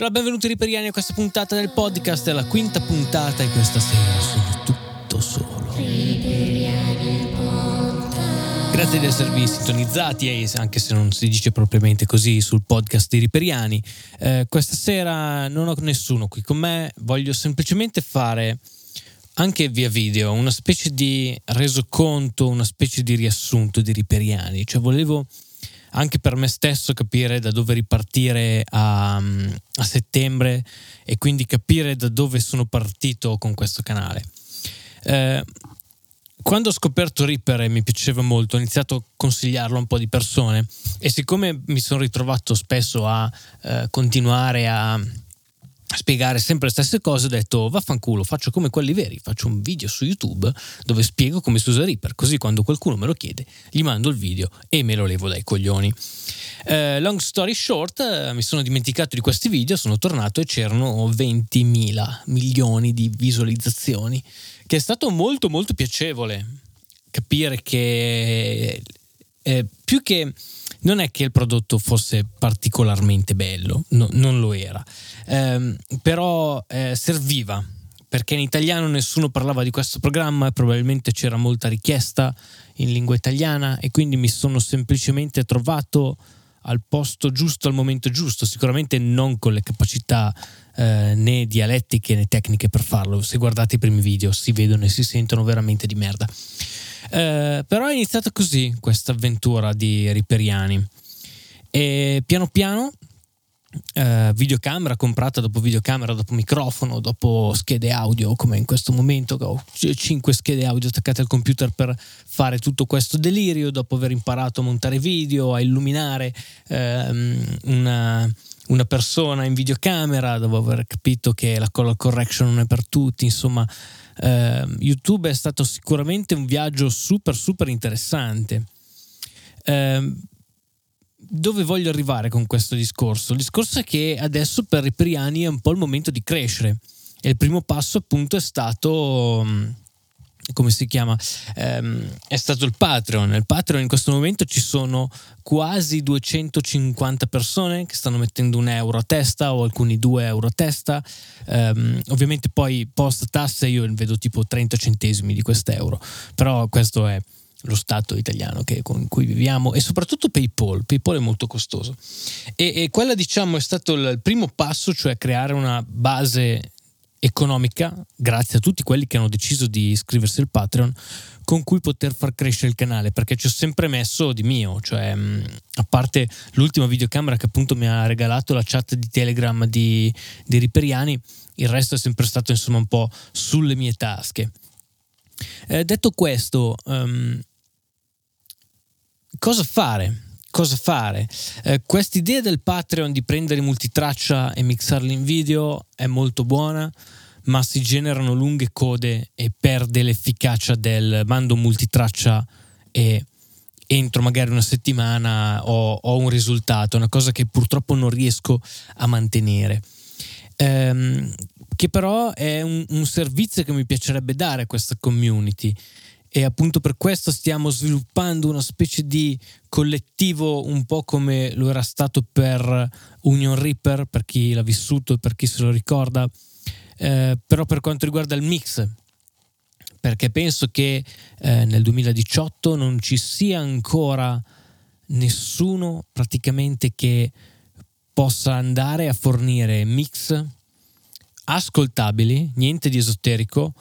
Allora, benvenuti riperiani a questa puntata del podcast, è la quinta puntata e questa sera sono tutto solo. Grazie di esservi sintonizzati, anche se non si dice propriamente così, sul podcast di Riperiani. Eh, questa sera non ho nessuno qui con me, voglio semplicemente fare anche via video una specie di resoconto, una specie di riassunto di Riperiani. Cioè volevo anche per me stesso capire da dove ripartire a, a settembre e quindi capire da dove sono partito con questo canale. Eh, quando ho scoperto Reaper e mi piaceva molto, ho iniziato a consigliarlo a un po' di persone e siccome mi sono ritrovato spesso a eh, continuare a spiegare sempre le stesse cose, ho detto vaffanculo, faccio come quelli veri, faccio un video su YouTube dove spiego come si usa Reaper, così quando qualcuno me lo chiede gli mando il video e me lo levo dai coglioni. Uh, long story short, uh, mi sono dimenticato di questi video, sono tornato e c'erano 20.000 milioni di visualizzazioni, che è stato molto molto piacevole capire che eh, più che non è che il prodotto fosse particolarmente bello, no, non lo era, eh, però eh, serviva perché in italiano nessuno parlava di questo programma e probabilmente c'era molta richiesta in lingua italiana e quindi mi sono semplicemente trovato al posto giusto al momento giusto, sicuramente non con le capacità eh, né dialettiche né tecniche per farlo. Se guardate i primi video si vedono e si sentono veramente di merda. Eh, però è iniziata così questa avventura di Riperiani. E piano piano, eh, videocamera comprata dopo videocamera, dopo microfono, dopo schede audio, come in questo momento che ho 5 schede audio attaccate al computer per fare tutto questo delirio, dopo aver imparato a montare video, a illuminare ehm, una una persona in videocamera, dopo aver capito che la color correction non è per tutti, insomma, eh, YouTube è stato sicuramente un viaggio super super interessante. Eh, dove voglio arrivare con questo discorso? Il discorso è che adesso per i Priani è un po' il momento di crescere e il primo passo appunto è stato come si chiama, ehm, è stato il Patreon. Il Patreon in questo momento ci sono quasi 250 persone che stanno mettendo un euro a testa o alcuni due euro a testa. Ehm, ovviamente poi post tasse io vedo tipo 30 centesimi di quest'euro, però questo è lo Stato italiano che, con cui viviamo e soprattutto PayPal. PayPal è molto costoso. E, e quella diciamo è stato il primo passo, cioè creare una base economica, grazie a tutti quelli che hanno deciso di iscriversi al Patreon, con cui poter far crescere il canale, perché ci ho sempre messo di mio, cioè mm, a parte l'ultima videocamera che appunto mi ha regalato la chat di Telegram di, di Riperiani, il resto è sempre stato insomma un po' sulle mie tasche. Eh, detto questo, um, cosa fare? Cosa fare. Eh, Questa idea del Patreon di prendere multitraccia e mixarli in video è molto buona, ma si generano lunghe code e perde l'efficacia del mando multitraccia e entro magari una settimana ho, ho un risultato, una cosa che purtroppo non riesco a mantenere. Ehm, che però è un, un servizio che mi piacerebbe dare a questa community e appunto per questo stiamo sviluppando una specie di collettivo un po' come lo era stato per Union Reaper, per chi l'ha vissuto per chi se lo ricorda, eh, però per quanto riguarda il mix, perché penso che eh, nel 2018 non ci sia ancora nessuno praticamente che possa andare a fornire mix ascoltabili, niente di esoterico,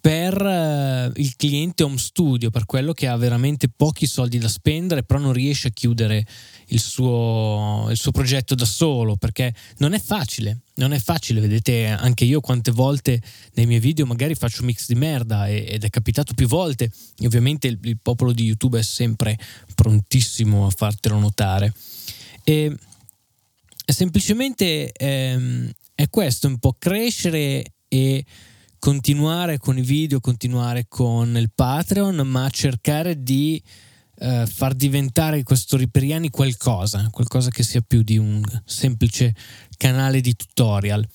per uh, il cliente home studio, per quello che ha veramente pochi soldi da spendere, però non riesce a chiudere il suo, il suo progetto da solo, perché non è facile, non è facile, vedete anche io quante volte nei miei video magari faccio mix di merda ed è capitato più volte, e ovviamente il, il popolo di YouTube è sempre prontissimo a fartelo notare. E semplicemente ehm, è questo, un po' crescere e continuare con i video, continuare con il Patreon, ma cercare di eh, far diventare questo Riperiani qualcosa, qualcosa che sia più di un semplice canale di tutorial.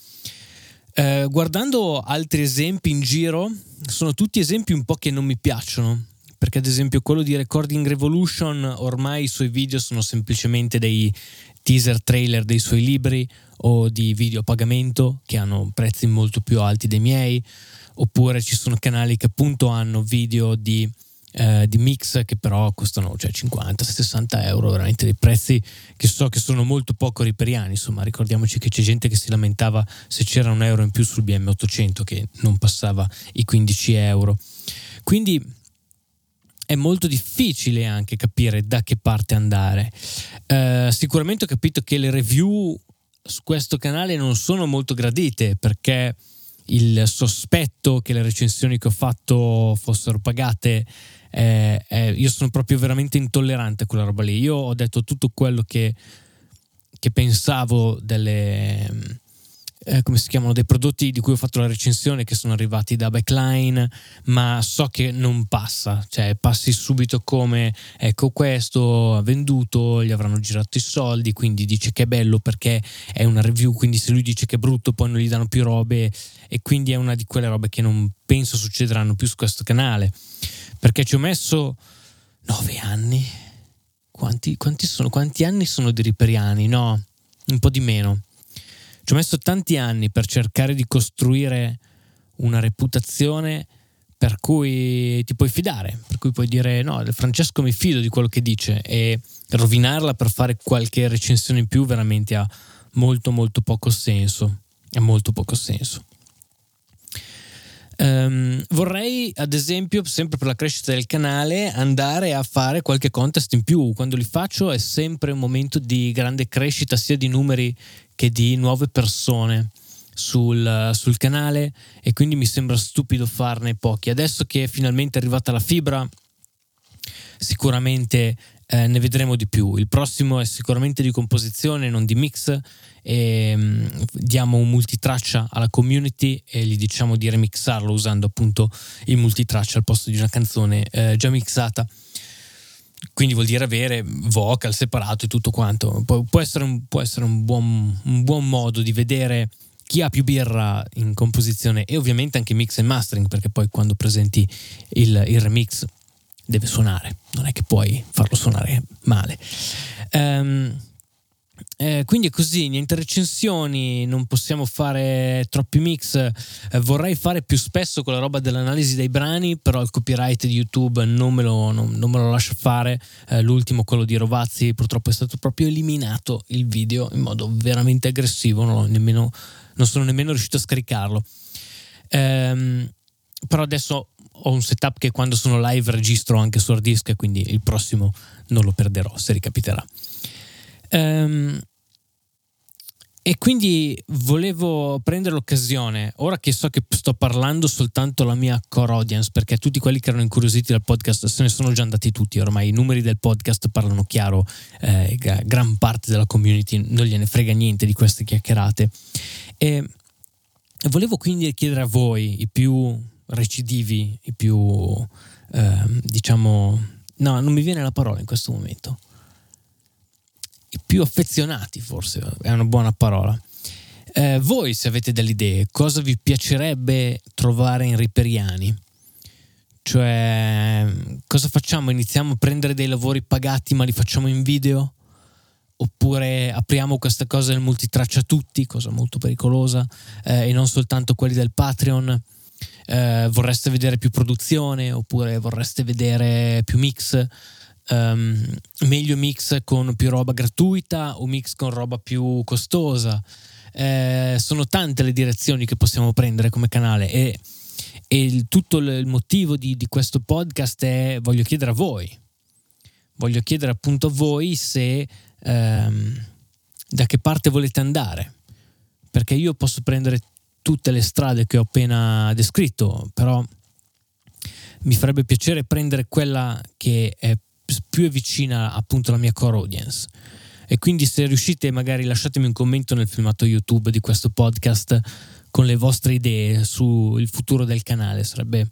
Eh, guardando altri esempi in giro, sono tutti esempi un po' che non mi piacciono, perché ad esempio quello di Recording Revolution ormai i suoi video sono semplicemente dei teaser trailer dei suoi libri o di video a pagamento che hanno prezzi molto più alti dei miei, oppure ci sono canali che appunto hanno video di eh, di mix che però costano cioè 50-60 euro, veramente dei prezzi che so che sono molto poco riperiani. Insomma, ricordiamoci che c'è gente che si lamentava se c'era un euro in più sul BM800 che non passava i 15 euro. Quindi è molto difficile anche capire da che parte andare. Eh, sicuramente ho capito che le review su questo canale non sono molto gradite perché il sospetto che le recensioni che ho fatto fossero pagate eh, eh, io sono proprio veramente intollerante a quella roba lì. Io ho detto tutto quello che, che pensavo delle. Eh, come si chiamano, dei prodotti di cui ho fatto la recensione che sono arrivati da Backline, ma so che non passa, cioè passi subito come ecco questo ha venduto, gli avranno girato i soldi, quindi dice che è bello perché è una review, quindi se lui dice che è brutto poi non gli danno più robe e quindi è una di quelle robe che non penso succederanno più su questo canale perché ci ho messo nove anni. Quanti, quanti, sono, quanti anni sono di Riperiani? No, un po' di meno. Ci ho messo tanti anni per cercare di costruire una reputazione per cui ti puoi fidare, per cui puoi dire no, Francesco mi fido di quello che dice e rovinarla per fare qualche recensione in più veramente ha molto molto poco senso. Ha molto poco senso. Um, vorrei, ad esempio, sempre per la crescita del canale, andare a fare qualche contest in più. Quando li faccio è sempre un momento di grande crescita, sia di numeri che di nuove persone sul, sul canale, e quindi mi sembra stupido farne pochi. Adesso che è finalmente arrivata la fibra, sicuramente eh, ne vedremo di più. Il prossimo è sicuramente di composizione, non di mix. E, um, diamo un multitraccia alla community e gli diciamo di remixarlo usando appunto il multitraccia al posto di una canzone eh, già mixata. Quindi vuol dire avere vocal separato e tutto quanto. Pu- può essere, un, può essere un, buon, un buon modo di vedere chi ha più birra in composizione e ovviamente anche mix e mastering perché poi quando presenti il, il remix deve suonare, non è che puoi farlo suonare male. Um, eh, quindi è così, niente recensioni, non possiamo fare troppi mix. Eh, vorrei fare più spesso quella roba dell'analisi dei brani, però il copyright di YouTube non me lo, non, non me lo lascia fare. Eh, l'ultimo, quello di Rovazzi, purtroppo è stato proprio eliminato il video in modo veramente aggressivo, non, nemmeno, non sono nemmeno riuscito a scaricarlo. Ehm, però adesso ho un setup che quando sono live registro anche su hard disk, quindi il prossimo non lo perderò se ricapiterà. Um, e quindi volevo prendere l'occasione, ora che so che sto parlando soltanto alla mia core audience, perché tutti quelli che erano incuriositi dal podcast se ne sono già andati tutti, ormai i numeri del podcast parlano chiaro, eh, gran parte della community non gliene frega niente di queste chiacchierate. E volevo quindi chiedere a voi, i più recidivi, i più, eh, diciamo, no, non mi viene la parola in questo momento, i più affezionati forse è una buona parola. Eh, voi se avete delle idee, cosa vi piacerebbe trovare in Riperiani? Cioè, cosa facciamo? Iniziamo a prendere dei lavori pagati ma li facciamo in video? Oppure apriamo questa cosa nel multitraccia a tutti, cosa molto pericolosa, eh, e non soltanto quelli del Patreon? eh, vorreste vedere più produzione oppure vorreste vedere più mix. Um, meglio mix con più roba gratuita o mix con roba più costosa. Eh, sono tante le direzioni che possiamo prendere come canale e, e il, tutto il motivo di, di, questo podcast è voglio chiedere a voi voglio chiedere appunto a voi se ehm, da che parte volete andare perché io posso prendere tutte le strade che ho appena descritto, però mi farebbe piacere prendere quella che è più vicina appunto alla mia core audience. E quindi se riuscite magari lasciatemi un commento nel filmato YouTube di questo podcast con le vostre idee sul futuro del canale, sarebbe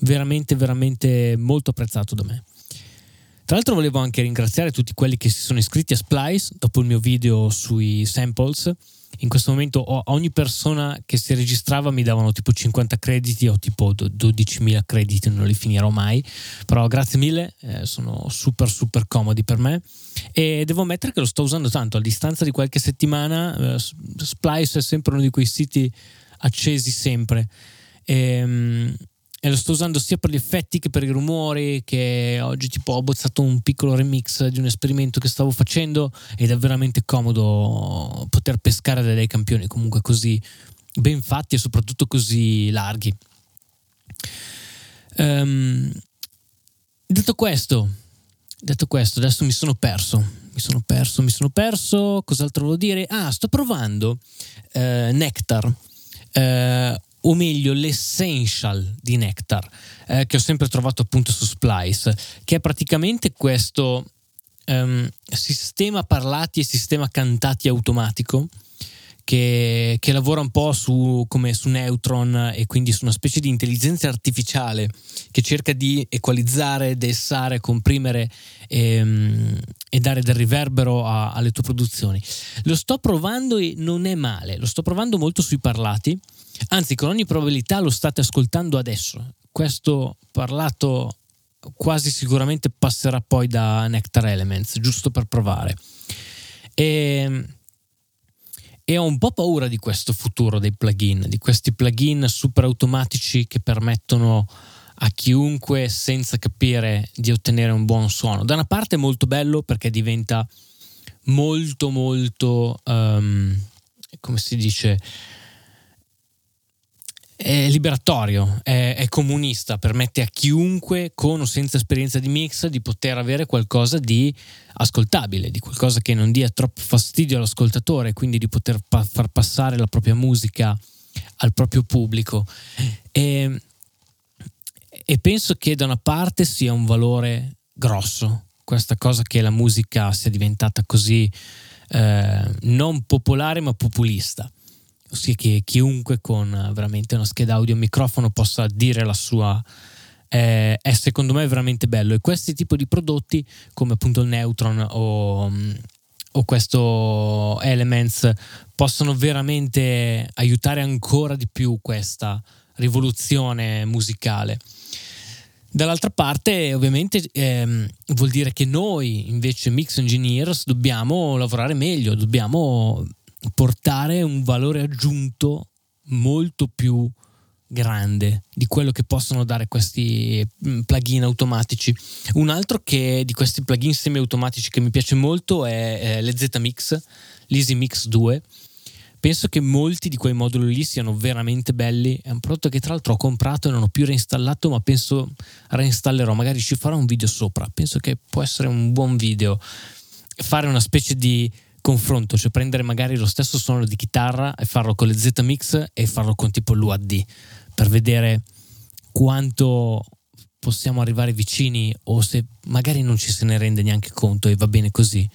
veramente veramente molto apprezzato da me. Tra l'altro volevo anche ringraziare tutti quelli che si sono iscritti a Splice dopo il mio video sui samples in questo momento a ogni persona che si registrava mi davano tipo 50 crediti o tipo 12.000 crediti, non li finirò mai, però grazie mille, eh, sono super super comodi per me. E devo ammettere che lo sto usando tanto, a distanza di qualche settimana eh, Splice è sempre uno di quei siti accesi sempre. E, ehm, e lo sto usando sia per gli effetti che per i rumori che oggi tipo ho bozzato un piccolo remix di un esperimento che stavo facendo ed è veramente comodo poter pescare dei campioni comunque così ben fatti e soprattutto così larghi. Um, detto questo detto questo adesso mi sono perso mi sono perso mi sono perso. Cos'altro volevo dire? Ah sto provando uh, Nectar. Uh, o meglio l'essential di Nectar, eh, che ho sempre trovato appunto su Splice, che è praticamente questo um, sistema parlati e sistema cantati automatico. Che, che, lavora un po' su, come su Neutron e quindi su una specie di intelligenza artificiale che cerca di equalizzare, dessare, comprimere e, um, e dare del riverbero a, alle tue produzioni. Lo sto provando e non è male, lo sto provando molto sui parlati Anzi, con ogni probabilità lo state ascoltando adesso. Questo parlato quasi sicuramente passerà poi da Nectar Elements, giusto per provare. E, e ho un po' paura di questo futuro dei plugin, di questi plugin super automatici che permettono a chiunque senza capire di ottenere un buon suono. Da una parte è molto bello perché diventa molto molto um, come si dice è liberatorio, è, è, comunista, permette a chiunque con o senza esperienza di mix di poter avere qualcosa di ascoltabile, di qualcosa che non dia troppo fastidio all'ascoltatore, quindi di poter pa- far passare la propria musica al proprio pubblico. E, e penso che da una parte sia un valore grosso questa cosa che la musica sia diventata così eh, non popolare ma populista ossia che chiunque con eh, veramente una scheda audio e un microfono possa dire la sua è, è, secondo me veramente bello e questi tipi di prodotti come appunto il Neutron o, mm, o questo Elements possono veramente aiutare ancora di più questa rivoluzione musicale. Dall'altra parte, ovviamente, ehm, vuol dire che noi, invece, mix engineers, dobbiamo lavorare meglio, dobbiamo portare un valore aggiunto molto più grande di quello che possono dare questi mm, plugin automatici. Un altro che di questi plugin semi-automatici che mi piace molto è, l'EZ-Mix, l'Easy Mix 2. Penso che molti di quei moduli lì siano veramente belli. È un prodotto che tra l'altro ho comprato e non ho più reinstallato, ma penso reinstallerò. Magari ci farò un video sopra. Penso che può essere un buon video. Fare una specie di confronto, cioè prendere magari lo stesso suono di chitarra e farlo con le Z-Mix e farlo con tipo l'UAD per vedere quanto possiamo arrivare vicini o se magari non ci se ne rende neanche conto e va bene così.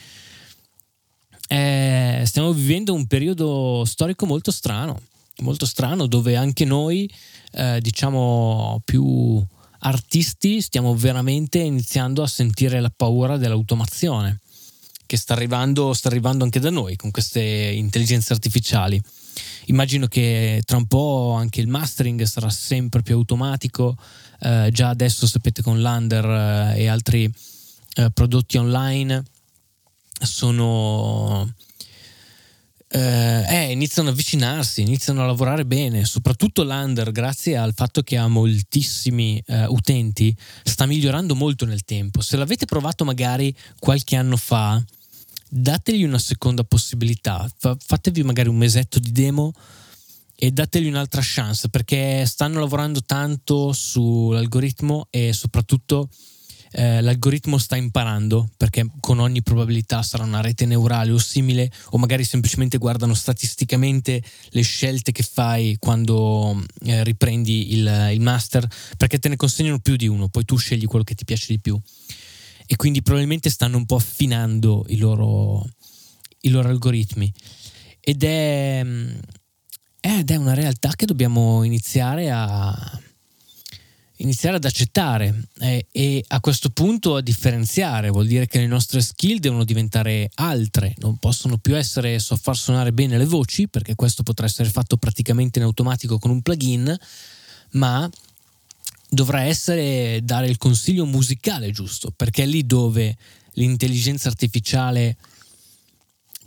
Eh, stiamo vivendo un periodo storico molto strano, molto strano dove anche noi, eh, diciamo più artisti, stiamo veramente iniziando a sentire la paura dell'automazione che sta arrivando, sta arrivando anche da noi con queste intelligenze artificiali. Immagino che tra un po' anche il mastering sarà sempre più automatico, eh, già adesso sapete con l'Under eh, e altri eh, prodotti online sono eh, eh, iniziano ad avvicinarsi, iniziano a lavorare bene, soprattutto l'Under, grazie al fatto che ha moltissimi eh, utenti, sta migliorando molto nel tempo. Se l'avete provato magari qualche anno fa, dategli una seconda possibilità, fatevi magari un mesetto di demo e dategli un'altra chance perché stanno lavorando tanto sull'algoritmo e soprattutto eh, l'algoritmo sta imparando perché con ogni probabilità sarà una rete neurale o simile o magari semplicemente guardano statisticamente le scelte che fai quando eh, riprendi il, il master perché te ne consegnano più di uno, poi tu scegli quello che ti piace di più. E quindi probabilmente stanno un po' affinando i loro, i loro algoritmi. Ed è, ed è una realtà che dobbiamo iniziare a iniziare ad accettare eh, e a questo punto a differenziare, vuol dire che le nostre skill devono diventare altre, non possono più essere so far suonare bene le voci, perché questo potrà essere fatto praticamente in automatico con un plugin, ma dovrà essere dare il consiglio musicale giusto, perché è lì dove l'intelligenza artificiale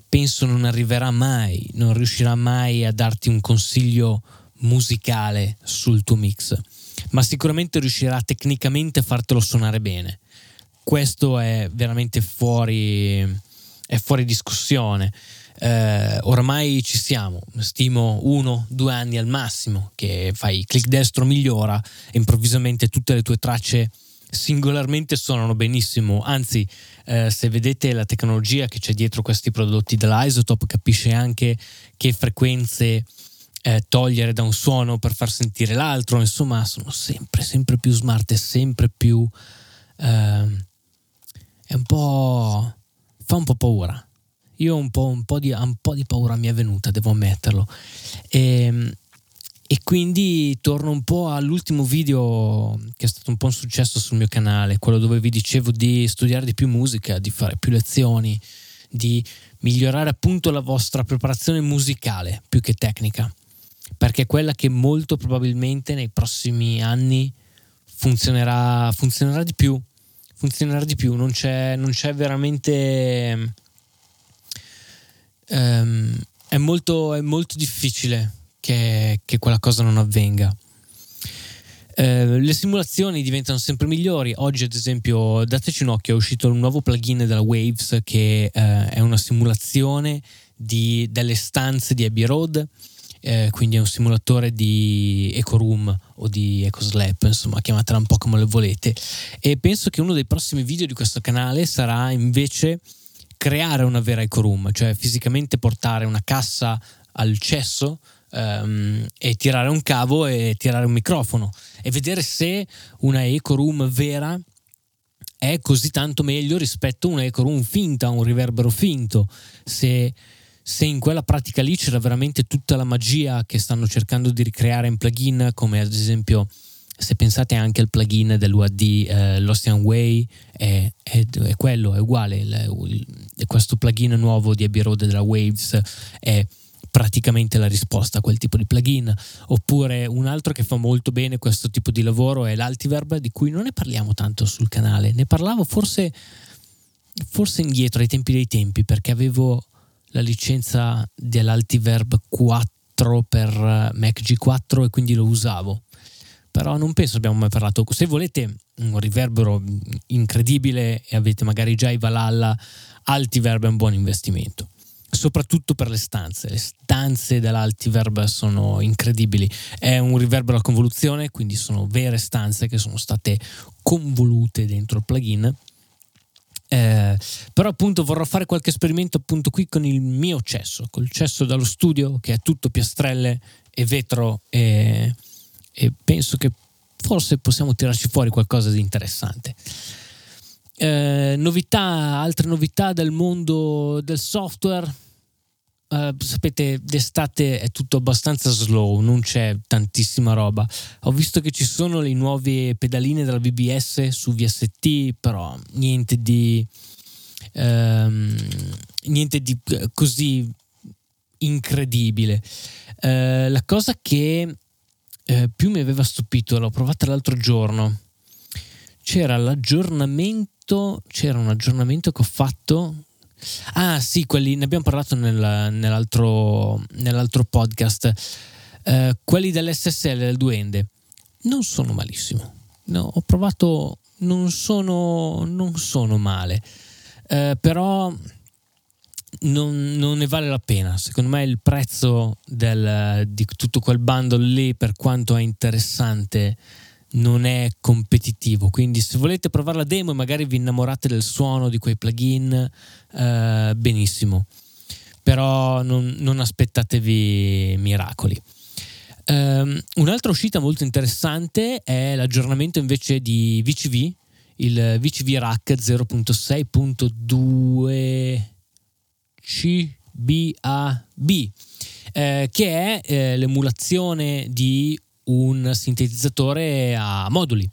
penso non arriverà mai, non riuscirà mai a darti un consiglio musicale sul tuo mix, ma sicuramente riuscirà tecnicamente a fartelo suonare bene. Questo è veramente fuori, è fuori discussione. Eh, ormai ci siamo, stimo uno, due anni al massimo, che fai clic destro migliora e improvvisamente tutte le tue tracce singolarmente suonano benissimo, anzi eh, se vedete la tecnologia che c'è dietro questi prodotti dell'Isotope capisce anche che frequenze eh, togliere da un suono per far sentire l'altro, insomma sono sempre, sempre più smart e sempre più... Eh, è un po'... fa un po' paura. Io un po', un po', di, un po di paura mi è venuta, devo ammetterlo. E, ehm, e quindi torno un po' all'ultimo video che è stato un po' un successo sul mio canale, quello dove vi dicevo di studiare di più musica, di fare più lezioni, di migliorare appunto la vostra preparazione musicale più che tecnica perché è quella che molto probabilmente nei prossimi anni funzionerà, funzionerà di più. Funzionerà di più, non c'è, non c'è veramente. Um, è, molto, è, molto, difficile che, che, quella cosa non avvenga. Uh, le simulazioni diventano sempre migliori. Oggi, ad esempio, dateci un occhio, è uscito un nuovo plugin della Waves che uh, è una simulazione di, delle stanze di Abbey Road eh, quindi è un simulatore di EcoRoom o di EcoSlap, insomma chiamatela un po' come le volete. E penso che uno dei prossimi video di questo canale sarà invece creare una vera EcoRoom, cioè fisicamente portare una cassa al cesso um, e tirare un cavo e tirare un microfono e vedere se una EcoRoom vera è così tanto meglio rispetto a una EcoRoom finta, un riverbero finto, se se in quella pratica lì c'era veramente tutta la magia che stanno cercando di ricreare in plugin, come ad esempio se pensate anche al plugin dell'UAD eh, L'Ocean Way, è, è, è, quello, è uguale. Il, il, questo plugin nuovo di Abbey Road della Waves è praticamente la risposta a quel tipo di plugin. Oppure un altro che fa molto bene questo tipo di lavoro è l'Altiverb, di cui non ne parliamo tanto sul canale. Ne parlavo forse, forse indietro ai tempi dei tempi, perché avevo la licenza dell'Altiverb 4 per eh, Mac G4 e quindi lo usavo. Però non penso abbiamo mai parlato. Se volete un riverbero incredibile e avete magari già i Valhalla, Altiverb è un buon investimento. Soprattutto per le stanze. Le stanze dell'Altiverb sono incredibili. È un riverbero a convoluzione, quindi sono vere stanze che sono state convolute dentro il plugin eh, però appunto vorrò fare qualche esperimento appunto qui con il mio cesso, col cesso dallo studio che è tutto piastrelle e vetro e, e penso che forse possiamo tirarci fuori qualcosa di interessante. Eh, novità, altre novità del mondo del software Uh, sapete, d'estate è tutto abbastanza slow, non c'è tantissima roba. Ho visto che ci sono le nuove pedaline della BBS su VST, però niente di. Um, niente di eh, così incredibile. Uh, la cosa che uh, più mi aveva stupito, l'ho provata l'altro giorno. C'era l'aggiornamento, c'era un aggiornamento che ho fatto Ah sì, quelli, ne abbiamo parlato nel, nell'altro, nell'altro, podcast. Uh, quelli dell'SSL del Duende non sono malissimo. No, ho provato, non sono, non sono male. Uh, però non, non, ne vale la pena. Secondo me il prezzo del, di tutto quel bundle lì, per quanto è interessante, non è competitivo. Quindi, se volete provare la demo e magari vi innamorate del suono di quei plugin, eh, benissimo. Però non, non aspettatevi miracoli. Um, un'altra uscita molto interessante è l'aggiornamento invece di VCV, il VCV Rack 0.6.2 CBAB, eh, che è eh, l'emulazione di un sintetizzatore a moduli.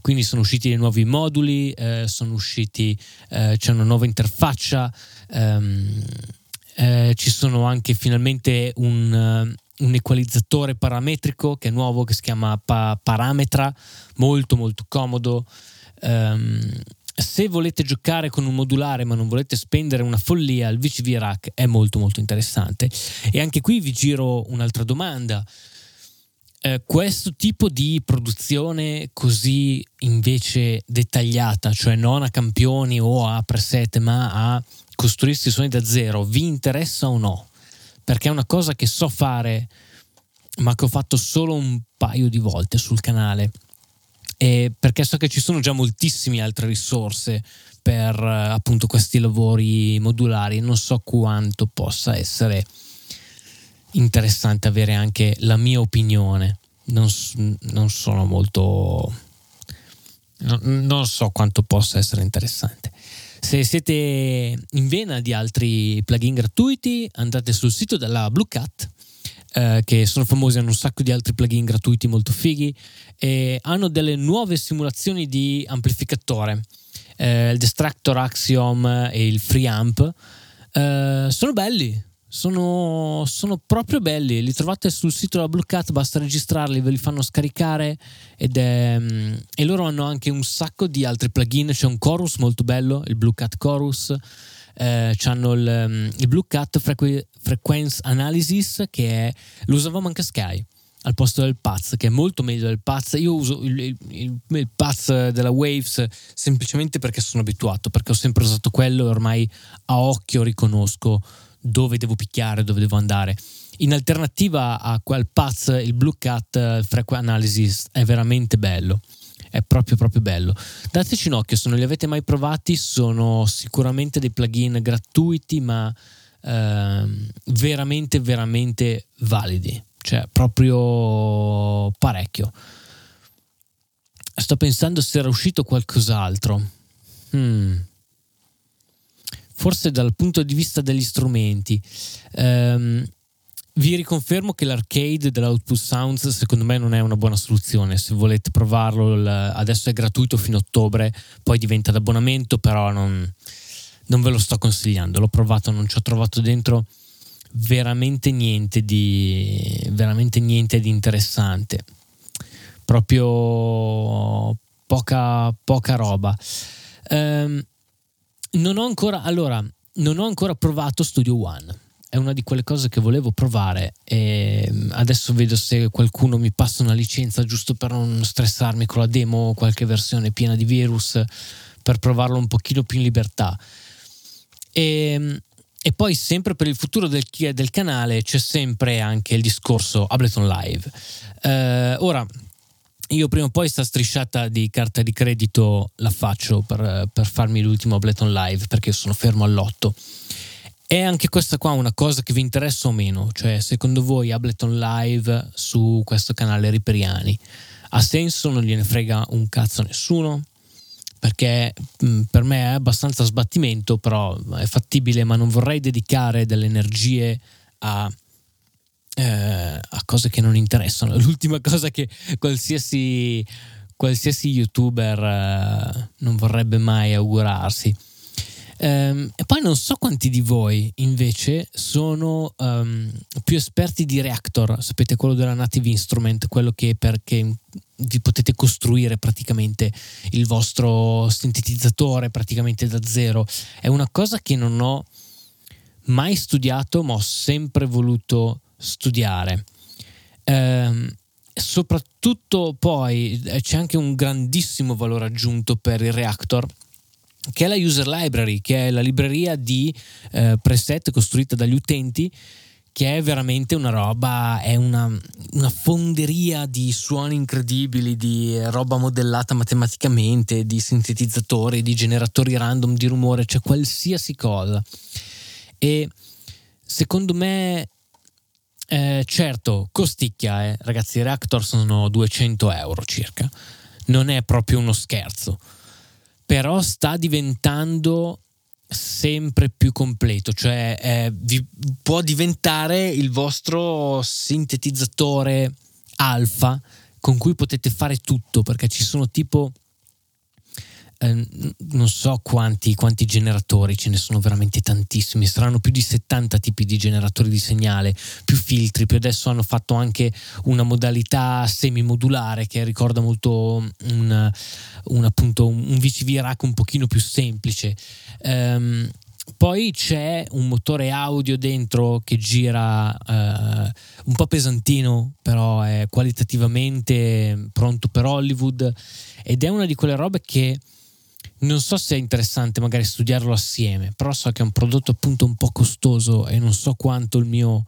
Quindi sono usciti dei nuovi moduli, eh, sono usciti, eh, c'è una nuova interfaccia, ehm, eh, ci sono anche finalmente un, un, equalizzatore parametrico che è nuovo, che si chiama pa- Parametra, molto molto comodo. Um, se volete giocare con un modulare ma non volete spendere una follia, il VCV Rack è molto molto interessante. E anche qui vi giro un'altra domanda. Eh, questo tipo di produzione così invece dettagliata, cioè non a campioni o a preset, ma a costruirsi suoni da zero, vi interessa o no? Perché è una cosa che so fare, ma che ho fatto solo un paio di volte sul canale e perché so che ci sono già moltissime altre risorse per eh, appunto questi lavori modulari, non so quanto possa essere interessante avere anche la mia opinione. Non, non sono molto. Non, non so quanto possa essere interessante. Se siete in vena di altri plugin gratuiti, andate sul sito della Blue Cat eh, che sono famosi, hanno un sacco di altri plugin gratuiti molto fighi e hanno delle nuove simulazioni di amplificatore. Eh, il Distractor Axiom e il Freeamp eh, sono belli, sono, sono, proprio belli. Li trovate sul sito della Blue Cat, basta registrarli, ve li fanno scaricare ed è, mm, e loro hanno anche un sacco di altri plugin. C'è un chorus molto bello, il Blue Cat Chorus eh, hanno il, um, il, Blue Cat Frequ- Frequenze Analysis che è, lo usavamo anche a Sky al posto del Paz che è molto meglio del Paz io uso il, il, il, il Paz della Waves semplicemente perché sono abituato perché ho sempre usato quello e ormai a occhio riconosco dove devo picchiare dove devo andare in alternativa a quel Paz il Blue Cat Frequenze Analysis è veramente bello è proprio proprio bello. Dateci un occhio, se non li avete mai provati, sono sicuramente dei plugin gratuiti, ma ehm, veramente, veramente validi, cioè proprio parecchio. Sto pensando se era uscito qualcos'altro. Hmm. Forse dal punto di vista degli strumenti. Um, vi riconfermo che l'arcade dell'Output Sounds secondo me non è una buona soluzione. Se volete provarlo, adesso è gratuito fino a ottobre, poi diventa d'abbonamento, però non, non ve lo sto consigliando. L'ho provato, non ci ho trovato dentro veramente niente di, veramente niente di interessante. Proprio poca, poca roba. Um, non ho ancora, allora, non ho ancora provato Studio One. È una di quelle cose che volevo provare e mm, adesso vedo se qualcuno mi passa una licenza giusto per non stressarmi con la demo qualche versione piena di virus per provarlo un pochino più in libertà. E, mm, e poi sempre per il futuro del, del, canale c'è sempre anche il discorso Ableton Live. Eh, ora io prima o poi sta strisciata di carta di credito la faccio per, per farmi l'ultimo Ableton Live perché sono fermo all'otto è anche questa qua una cosa che vi interessa o meno? Cioè, secondo voi Ableton Live su questo canale Riperiani ha senso? Non gliene frega un cazzo a nessuno? Perché mh, per me è abbastanza sbattimento, però è fattibile, ma non vorrei dedicare delle energie a, eh, a cose che non interessano. L'ultima cosa che qualsiasi, qualsiasi youtuber eh, non vorrebbe mai augurarsi. Um, e poi non so quanti di voi invece sono um, più esperti di Reactor, sapete quello della Native Instrument, quello che perché vi potete costruire praticamente il vostro sintetizzatore praticamente da zero. È una cosa che non ho mai studiato, ma ho sempre voluto studiare. Um, soprattutto poi eh, c'è anche un grandissimo valore aggiunto per il Reactor che è la user library, che è la libreria di eh, preset costruita dagli utenti che è veramente una roba, è una, una, fonderia di suoni incredibili, di roba modellata matematicamente, di sintetizzatori, di generatori random di rumore, cioè qualsiasi cosa. E secondo me, eh, certo, costicchia, eh. ragazzi, i reactor sono 200 euro circa, non è proprio uno scherzo però sta diventando sempre più completo, cioè eh, vi, può diventare il vostro sintetizzatore alfa con cui potete fare tutto perché ci sono tipo eh, non so quanti, quanti, generatori, ce ne sono veramente tantissimi, saranno più di 70 tipi di generatori di segnale, più filtri, più adesso hanno fatto anche una modalità semi-modulare che ricorda molto un, un, appunto, un VCV rack un pochino più semplice. Um, poi c'è un motore audio dentro che gira eh, un po' pesantino, però è qualitativamente pronto per Hollywood ed è una di quelle robe che non so se è interessante magari studiarlo assieme, però so che è un prodotto appunto un po' costoso e non so quanto il mio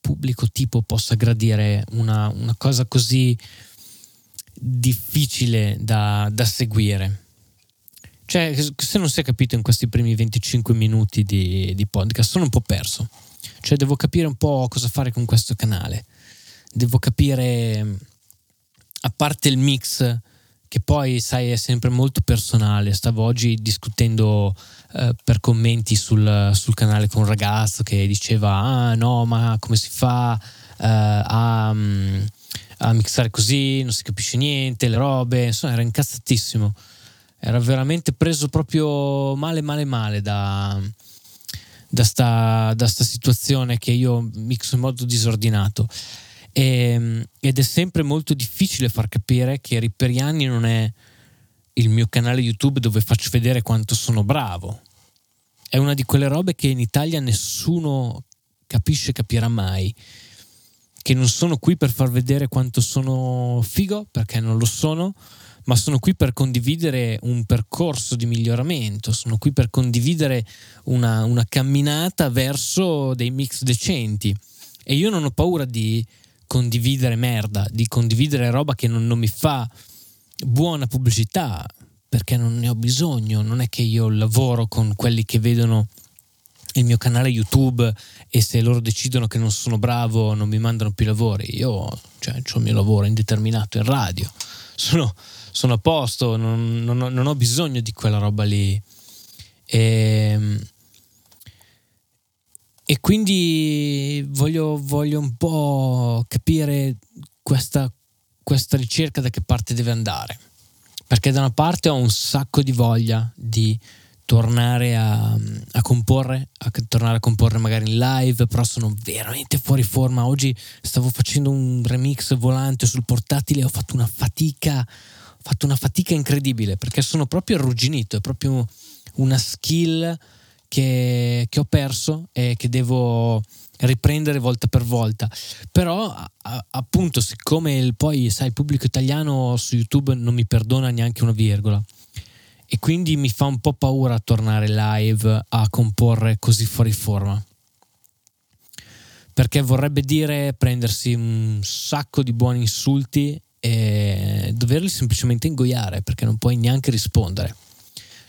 pubblico tipo possa gradire una, una cosa così difficile da, da, seguire. Cioè, se non si è capito in questi primi 25 minuti di, di podcast, sono un po' perso. Cioè, devo capire un po' cosa fare con questo canale. Devo capire, a parte il mix che poi sai è sempre molto personale. Stavo oggi discutendo eh, per commenti sul, sul, canale con un ragazzo che diceva ah no ma come si fa eh, a, mm, a, mixare così, non si capisce niente, le robe, insomma era incazzatissimo. Era veramente preso proprio male male male da, da, sta, da sta situazione che io mixo in modo disordinato. E, ehm, ed è sempre molto difficile far capire che Riperiani non è il mio canale YouTube dove faccio vedere quanto sono bravo. È una di quelle robe che in Italia nessuno capisce, capirà mai. Che non sono qui per far vedere quanto sono figo, perché non lo sono, ma sono qui per condividere un percorso di miglioramento, sono qui per condividere una, una camminata verso dei mix decenti. E io non ho paura di condividere merda, di condividere roba che non, non mi fa buona pubblicità, perché non ne ho bisogno, non è che io lavoro con quelli che vedono il mio canale YouTube e se loro decidono che non sono bravo non mi mandano più lavori. Io cioè, ho il mio lavoro indeterminato in radio, sono, sono a posto, non, non, non, ho bisogno di quella roba lì. E, ehm, e quindi voglio, voglio un po' capire questa, questa ricerca da che parte deve andare. Perché da una parte ho un sacco di voglia di tornare a, a, comporre, a tornare a comporre magari in live, però sono veramente fuori forma. Oggi stavo facendo un remix volante sul portatile e ho fatto una fatica, ho fatto una fatica incredibile perché sono proprio arrugginito, è proprio una skill che, che ho perso e che devo riprendere volta per volta. Però, a, appunto, siccome il, poi, sai, il pubblico italiano su YouTube non mi perdona neanche una virgola. E quindi mi fa un po' paura tornare live a comporre così fuori forma. Perché vorrebbe dire prendersi un sacco di buoni insulti e doverli semplicemente ingoiare perché non puoi neanche rispondere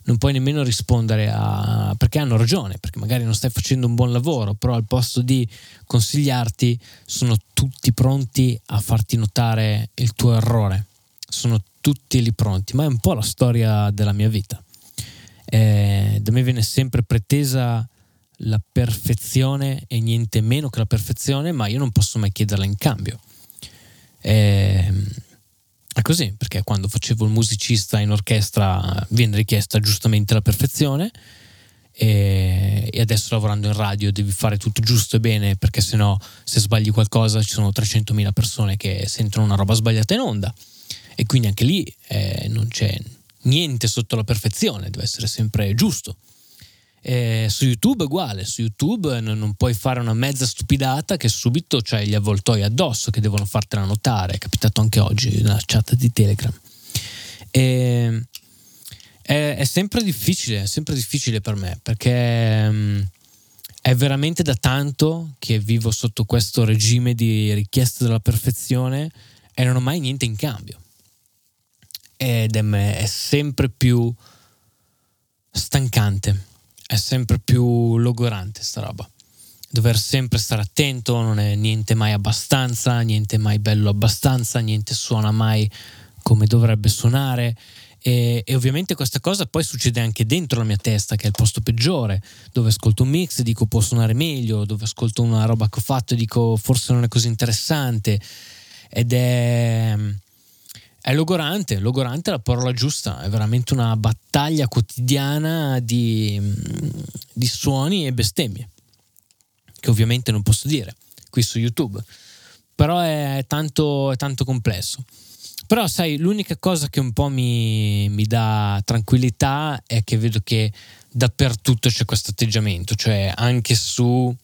non puoi nemmeno rispondere a perché hanno ragione, perché magari non stai facendo un buon lavoro, però al posto di consigliarti sono tutti pronti a farti notare il tuo errore. Sono tutti lì pronti, ma è un po' la storia della mia vita. Eh, da me viene sempre pretesa la perfezione e niente meno che la perfezione, ma io non posso mai chiederla in cambio. Eh, è così, perché quando facevo il musicista in orchestra viene richiesta giustamente la perfezione e, e adesso lavorando in radio devi fare tutto giusto e bene perché sennò se sbagli qualcosa ci sono 300.000 persone che sentono una roba sbagliata in onda e quindi anche lì eh, non c'è niente sotto la perfezione, deve essere sempre giusto. Eh, su YouTube è uguale, su YouTube non, non, puoi fare una mezza stupidata che subito c'hai gli avvoltoi addosso che devono fartela notare, è capitato anche oggi nella chat di Telegram. E, è, è, sempre difficile, è sempre difficile per me perché um, è veramente da tanto che vivo sotto questo regime di richiesta della perfezione e non ho mai niente in cambio. Ed è, è sempre più stancante è sempre più logorante sta roba. Dover sempre stare attento, non è niente mai abbastanza, niente mai bello abbastanza, niente suona mai come dovrebbe suonare. E, e, ovviamente questa cosa poi succede anche dentro la mia testa, che è il posto peggiore, dove ascolto un mix e dico può suonare meglio, dove ascolto una roba che ho fatto e dico forse non è così interessante. ed è, è logorante, logorante è la parola giusta, è veramente una battaglia quotidiana di, di suoni e bestemmie, che ovviamente non posso dire qui su YouTube, però è tanto, è tanto complesso. Però sai, l'unica cosa che un po' mi, mi dà tranquillità è che vedo che dappertutto c'è questo atteggiamento, cioè anche su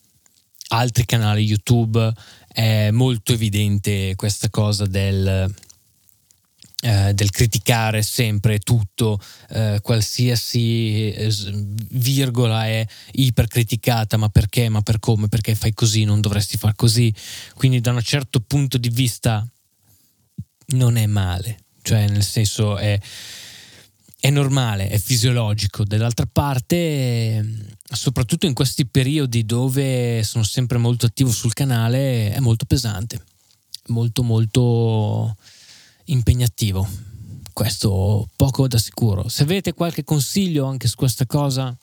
altri canali YouTube è molto evidente questa cosa del, eh, del criticare sempre tutto, eh, qualsiasi eh, virgola è ipercriticata, ma perché, ma per come, perché fai così, non dovresti far così. Quindi da un certo punto di vista non è male, cioè nel senso è, è normale, è fisiologico. Dall'altra parte, soprattutto in questi periodi dove sono sempre molto attivo sul canale, è molto pesante, molto molto impegnativo. Questo poco da sicuro. Se avete qualche consiglio anche su questa cosa,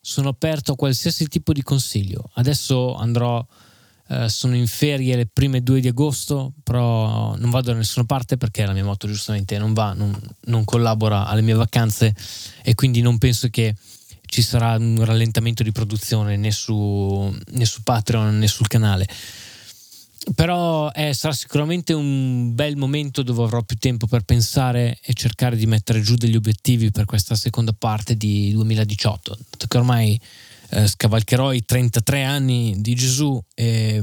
sono aperto a qualsiasi tipo di consiglio. Adesso andrò eh, sono in ferie le prime due di agosto, però non vado da nessuna parte perché la mia moto giustamente non va, non, non collabora alle mie vacanze e quindi non penso che ci sarà un rallentamento di produzione né su, né su Patreon né sul canale. Però eh, sarà sicuramente un bel momento dove avrò più tempo per pensare e cercare di mettere giù degli obiettivi per questa seconda parte di 2018, dato che ormai eh, scavalcherò i 33 anni di Gesù e,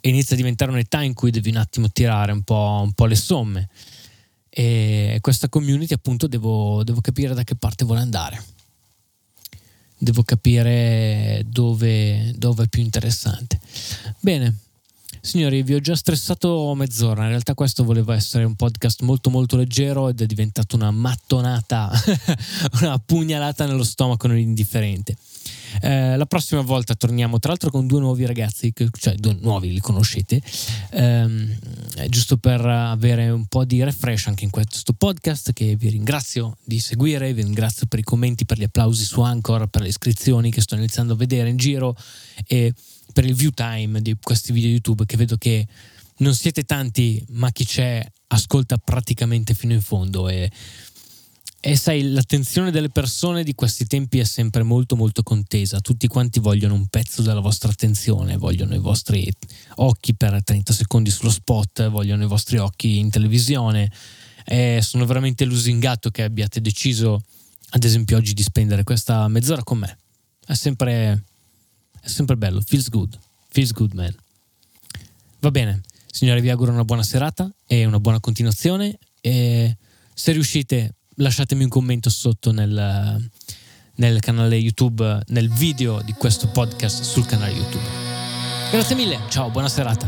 e, inizia a diventare un'età in cui devi un attimo tirare un po', un po le somme. E questa community appunto devo, devo capire da che parte vuole andare. Devo capire dove, dove è più interessante. Bene, Signori, vi ho già stressato mezz'ora. In realtà, questo voleva essere un podcast molto, molto leggero ed è diventato una mattonata, una pugnalata nello stomaco nell'indifferente. Eh, la prossima volta torniamo tra l'altro con due nuovi ragazzi, cioè due nuovi li conoscete, ehm, giusto per avere un po' di refresh anche in questo podcast che vi ringrazio di seguire, vi ringrazio per i commenti, per gli applausi su Anchor, per le iscrizioni che sto iniziando a vedere in giro e per il view time di questi video YouTube che vedo che non siete tanti, ma chi c'è ascolta praticamente fino in fondo e, e sai, l'attenzione delle persone di questi tempi è sempre molto molto contesa, tutti quanti vogliono un pezzo della vostra attenzione, vogliono i vostri occhi per 30 secondi sullo spot, vogliono i vostri occhi in televisione. E sono veramente lusingato che abbiate deciso ad esempio oggi di spendere questa mezz'ora con me. È sempre è sempre bello, feels good, feels good man. Va bene, signore, vi auguro una buona serata e una buona continuazione. E se riuscite lasciatemi un commento sotto nel, nel canale YouTube, nel video di questo podcast sul canale YouTube. Grazie mille, ciao, buona serata.